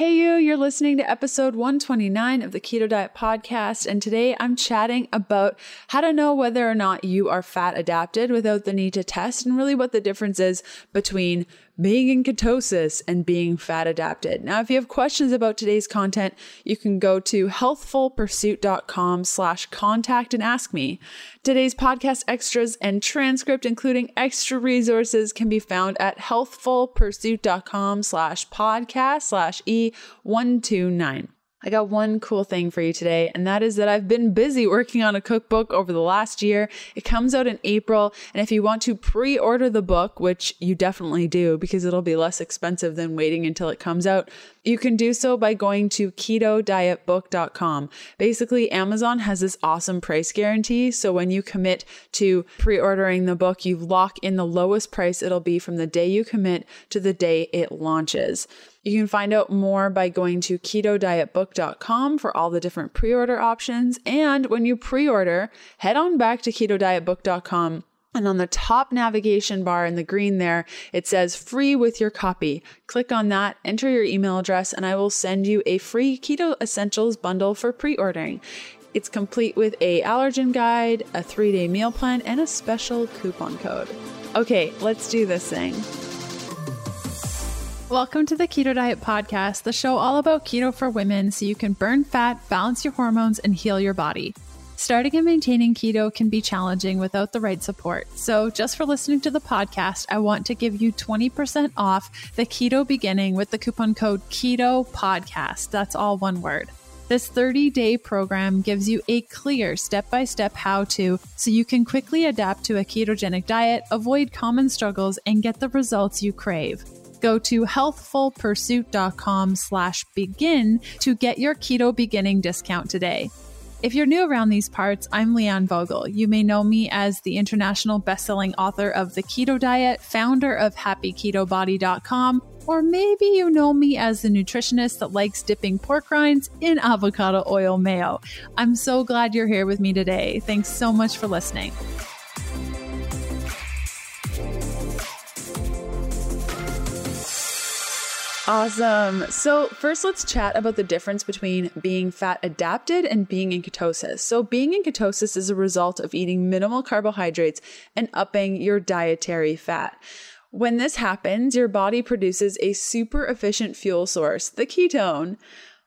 Hey, you, you're listening to episode 129 of the Keto Diet Podcast. And today I'm chatting about how to know whether or not you are fat adapted without the need to test, and really what the difference is between being in ketosis and being fat adapted. Now, if you have questions about today's content, you can go to healthfulpursuit.com slash contact and ask me. Today's podcast extras and transcript, including extra resources, can be found at healthfulpursuit.com slash podcast slash E129. I got one cool thing for you today, and that is that I've been busy working on a cookbook over the last year. It comes out in April, and if you want to pre order the book, which you definitely do because it'll be less expensive than waiting until it comes out, you can do so by going to ketodietbook.com. Basically, Amazon has this awesome price guarantee. So when you commit to pre ordering the book, you lock in the lowest price it'll be from the day you commit to the day it launches. You can find out more by going to ketodietbook.com for all the different pre order options. And when you pre order, head on back to ketodietbook.com. And on the top navigation bar in the green there, it says free with your copy. Click on that, enter your email address, and I will send you a free Keto Essentials bundle for pre ordering. It's complete with a allergen guide, a three day meal plan, and a special coupon code. Okay, let's do this thing. Welcome to the Keto Diet Podcast, the show all about keto for women so you can burn fat, balance your hormones, and heal your body. Starting and maintaining keto can be challenging without the right support. So, just for listening to the podcast, I want to give you 20% off the keto beginning with the coupon code KETO PODCAST. That's all one word. This 30 day program gives you a clear step by step how to so you can quickly adapt to a ketogenic diet, avoid common struggles, and get the results you crave. Go to healthfulpursuit.com slash begin to get your keto beginning discount today. If you're new around these parts, I'm Leanne Vogel. You may know me as the international bestselling author of The Keto Diet, founder of happyketobody.com, or maybe you know me as the nutritionist that likes dipping pork rinds in avocado oil mayo. I'm so glad you're here with me today. Thanks so much for listening. Awesome. So, first, let's chat about the difference between being fat adapted and being in ketosis. So, being in ketosis is a result of eating minimal carbohydrates and upping your dietary fat. When this happens, your body produces a super efficient fuel source, the ketone.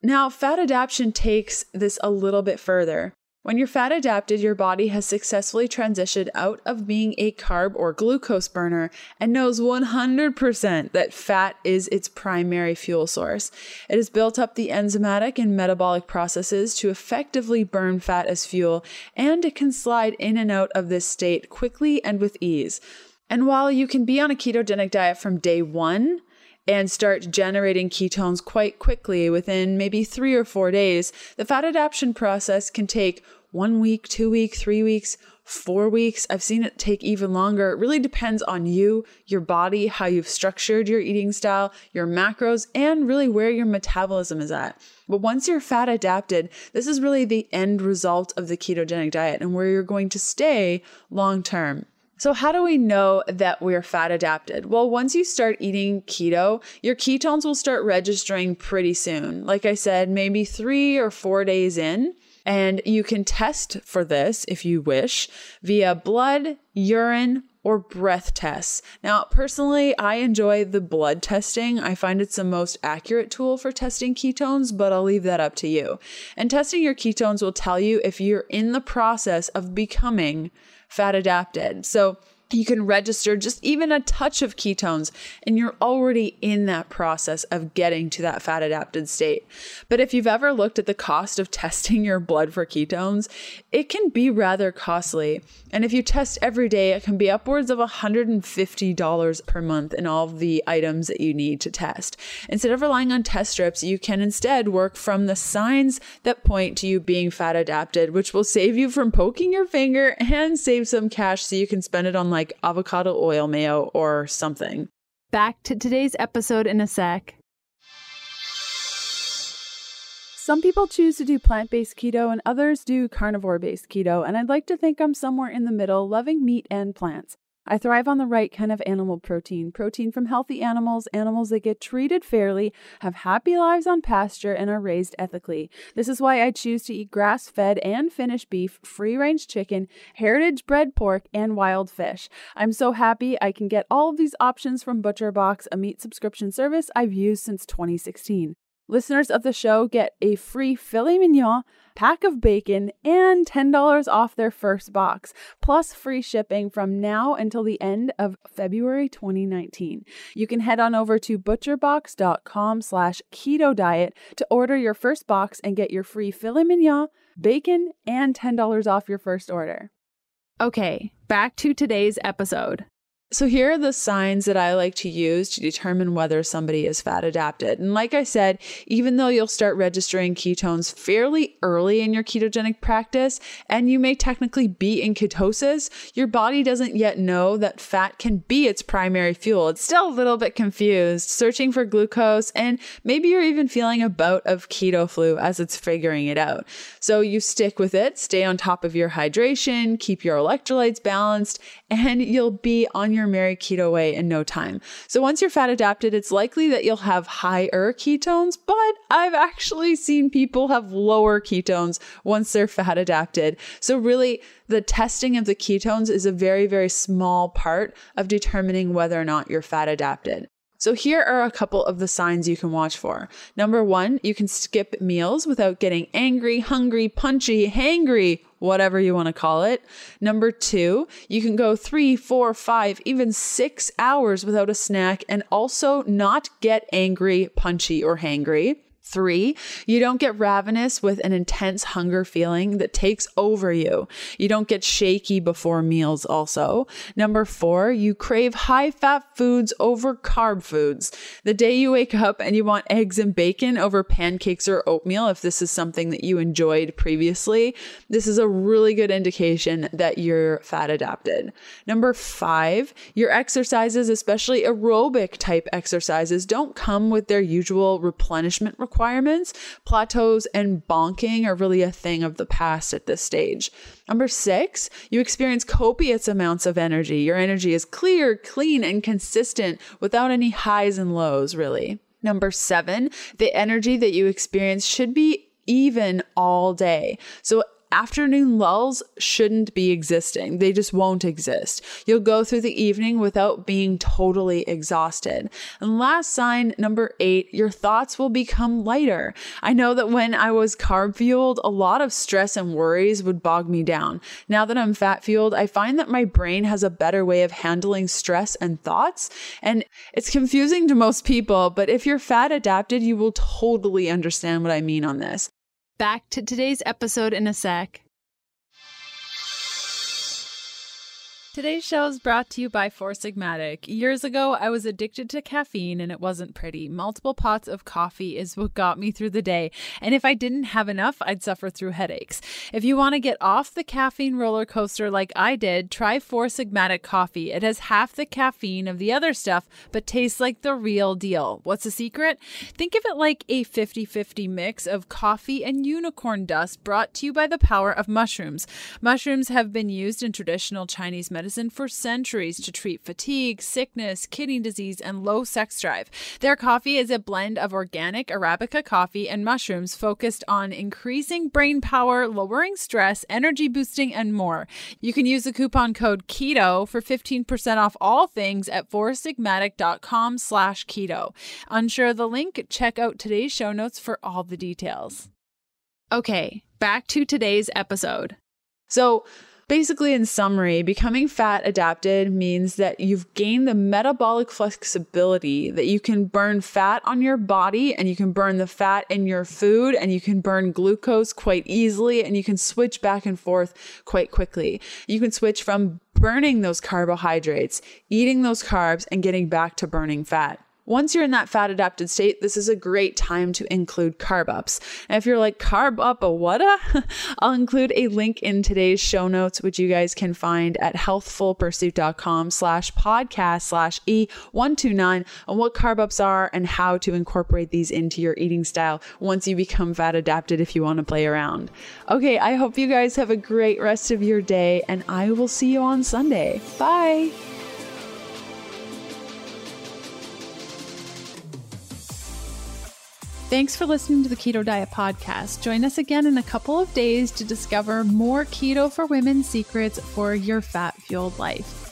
Now, fat adaptation takes this a little bit further. When you're fat adapted, your body has successfully transitioned out of being a carb or glucose burner and knows 100% that fat is its primary fuel source. It has built up the enzymatic and metabolic processes to effectively burn fat as fuel, and it can slide in and out of this state quickly and with ease. And while you can be on a ketogenic diet from day one, and start generating ketones quite quickly within maybe three or four days, the fat adaptation process can take one week, two weeks, three weeks, four weeks. I've seen it take even longer. It really depends on you, your body, how you've structured your eating style, your macros, and really where your metabolism is at. But once you're fat adapted, this is really the end result of the ketogenic diet and where you're going to stay long term. So, how do we know that we're fat adapted? Well, once you start eating keto, your ketones will start registering pretty soon. Like I said, maybe three or four days in. And you can test for this if you wish via blood, urine, or breath tests. Now, personally, I enjoy the blood testing. I find it's the most accurate tool for testing ketones, but I'll leave that up to you. And testing your ketones will tell you if you're in the process of becoming fat adapted. So you can register just even a touch of ketones and you're already in that process of getting to that fat adapted state. But if you've ever looked at the cost of testing your blood for ketones, it can be rather costly. And if you test every day, it can be upwards of $150 per month in all the items that you need to test. Instead of relying on test strips, you can instead work from the signs that point to you being fat adapted, which will save you from poking your finger and save some cash so you can spend it on like avocado oil mayo or something. Back to today's episode in a sec. Some people choose to do plant based keto and others do carnivore based keto, and I'd like to think I'm somewhere in the middle, loving meat and plants. I thrive on the right kind of animal protein protein from healthy animals, animals that get treated fairly, have happy lives on pasture, and are raised ethically. This is why I choose to eat grass fed and finished beef, free range chicken, heritage bred pork, and wild fish. I'm so happy I can get all of these options from ButcherBox, a meat subscription service I've used since 2016. Listeners of the show get a free filet mignon, pack of bacon, and $10 off their first box, plus free shipping from now until the end of February 2019. You can head on over to butcherbox.com slash keto diet to order your first box and get your free filet mignon, bacon, and $10 off your first order. Okay, back to today's episode. So, here are the signs that I like to use to determine whether somebody is fat adapted. And like I said, even though you'll start registering ketones fairly early in your ketogenic practice, and you may technically be in ketosis, your body doesn't yet know that fat can be its primary fuel. It's still a little bit confused, searching for glucose, and maybe you're even feeling a bout of keto flu as it's figuring it out. So, you stick with it, stay on top of your hydration, keep your electrolytes balanced, and you'll be on your your merry keto way in no time. So once you're fat adapted, it's likely that you'll have higher ketones, but I've actually seen people have lower ketones once they're fat adapted. So really, the testing of the ketones is a very, very small part of determining whether or not you're fat adapted. So here are a couple of the signs you can watch for. Number one, you can skip meals without getting angry, hungry, punchy, hangry, whatever you want to call it. Number two, you can go three, four, five, even six hours without a snack and also not get angry, punchy, or hangry. Three, you don't get ravenous with an intense hunger feeling that takes over you. You don't get shaky before meals, also. Number four, you crave high fat foods over carb foods. The day you wake up and you want eggs and bacon over pancakes or oatmeal, if this is something that you enjoyed previously, this is a really good indication that you're fat adapted. Number five, your exercises, especially aerobic type exercises, don't come with their usual replenishment requirements requirements, plateaus and bonking are really a thing of the past at this stage. Number six, you experience copious amounts of energy. Your energy is clear, clean, and consistent without any highs and lows, really. Number seven, the energy that you experience should be even all day. So afternoon lulls shouldn't be existing. They just won't exist. You'll go through the evening without being totally exhausted. And last sign, number eight, your thoughts will become lighter. I know that when I was carb fueled, a lot of stress and worries would bog me down. Now that I'm fat fueled, I find that my brain has a better way of handling stress and thoughts. And it's confusing to most people, but if you're fat adapted, you will totally understand what I mean on this. Back to today's episode in a sec. Today's show is brought to you by Four Sigmatic. Years ago, I was addicted to caffeine and it wasn't pretty. Multiple pots of coffee is what got me through the day. And if I didn't have enough, I'd suffer through headaches. If you want to get off the caffeine roller coaster like I did, try Four Sigmatic coffee. It has half the caffeine of the other stuff, but tastes like the real deal. What's the secret? Think of it like a 50 50 mix of coffee and unicorn dust brought to you by the power of mushrooms. Mushrooms have been used in traditional Chinese medicine medicine for centuries to treat fatigue, sickness, kidney disease, and low sex drive. Their coffee is a blend of organic Arabica coffee and mushrooms focused on increasing brain power, lowering stress, energy boosting, and more. You can use the coupon code KETO for 15% off all things at foursigmatic.com slash keto. Unsure the link? Check out today's show notes for all the details. Okay, back to today's episode. So, Basically, in summary, becoming fat adapted means that you've gained the metabolic flexibility that you can burn fat on your body and you can burn the fat in your food and you can burn glucose quite easily and you can switch back and forth quite quickly. You can switch from burning those carbohydrates, eating those carbs, and getting back to burning fat. Once you're in that fat adapted state, this is a great time to include carb ups. And if you're like, carb up a what? I'll include a link in today's show notes, which you guys can find at healthfulpursuit.com slash podcast slash E129 on what carb ups are and how to incorporate these into your eating style once you become fat adapted if you want to play around. Okay, I hope you guys have a great rest of your day and I will see you on Sunday. Bye. Thanks for listening to the Keto Diet Podcast. Join us again in a couple of days to discover more keto for women secrets for your fat fueled life.